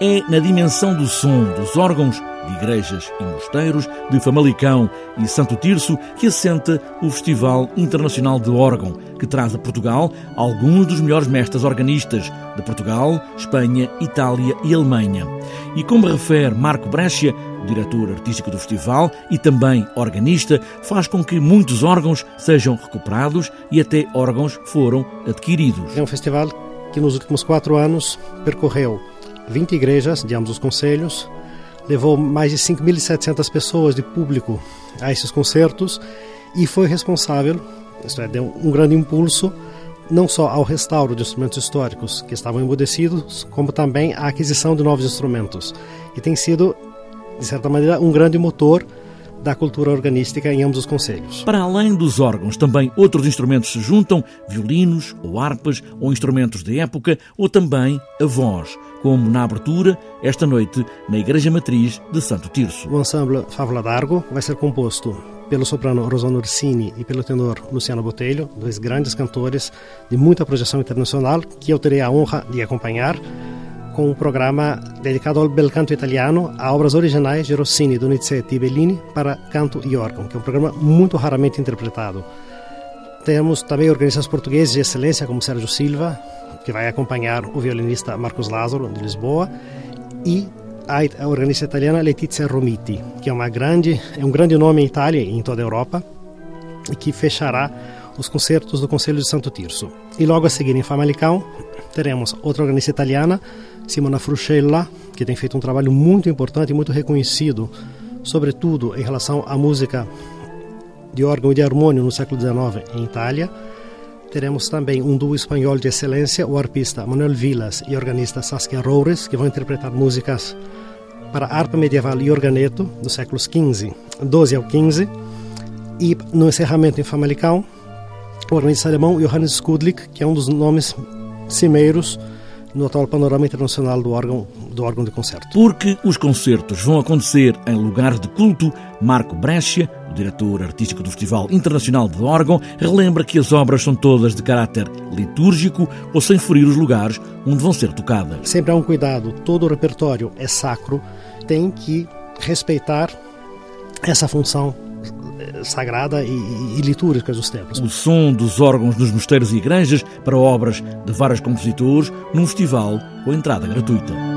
é na dimensão do som dos órgãos de igrejas e mosteiros de Famalicão e Santo Tirso que assenta o Festival Internacional de Órgão, que traz a Portugal alguns dos melhores mestres organistas de Portugal, Espanha, Itália e Alemanha. E como refere Marco Brescia, diretor artístico do festival e também organista, faz com que muitos órgãos sejam recuperados e até órgãos foram adquiridos. É um festival que nos últimos quatro anos percorreu 20 igrejas de ambos os conselhos, levou mais de 5.700 pessoas de público a esses concertos e foi responsável, isto é, deu um grande impulso não só ao restauro de instrumentos históricos que estavam embudecidos, como também à aquisição de novos instrumentos. E tem sido, de certa maneira, um grande motor da cultura organística em ambos os conselhos. Para além dos órgãos, também outros instrumentos se juntam, violinos ou harpas ou instrumentos de época ou também a voz, como na abertura, esta noite, na Igreja Matriz de Santo Tirso. O ensemble Fábula d'Argo vai ser composto pelo soprano Rosano Orsini e pelo tenor Luciano Botelho, dois grandes cantores de muita projeção internacional, que eu terei a honra de acompanhar com um programa dedicado ao bel canto italiano, a obras originais de Rossini, Donizetti e Bellini para canto e órgão, que é um programa muito raramente interpretado. Temos também organistas portugueses de excelência como Sérgio Silva, que vai acompanhar o violinista Marcos Lázaro de Lisboa e a organista italiana Letizia Romiti, que é uma grande é um grande nome em Itália e em toda a Europa e que fechará os concertos do Conselho de Santo Tirso. E logo a seguir em Famalicão teremos outra organista italiana Simona Fruscella, que tem feito um trabalho muito importante e muito reconhecido, sobretudo em relação à música de órgão e de harmônio no século XIX em Itália. Teremos também um duo espanhol de excelência, o arpista Manuel Vilas e a organista Saskia Roures, que vão interpretar músicas para harpa medieval e organeto dos séculos XV, 12 ao 15. E no encerramento em Famalicão, o organista alemão Johannes Skudlik, que é um dos nomes cimeiros no atual panorama internacional do órgão, do órgão de concerto. Porque os concertos vão acontecer em lugares de culto, Marco Brescia, o diretor artístico do Festival Internacional de Órgão, relembra que as obras são todas de caráter litúrgico ou sem ferir os lugares onde vão ser tocadas. Sempre há um cuidado, todo o repertório é sacro, tem que respeitar essa função sagrada e, e dos templos. O som dos órgãos nos mosteiros e igrejas para obras de vários compositores num festival com entrada gratuita.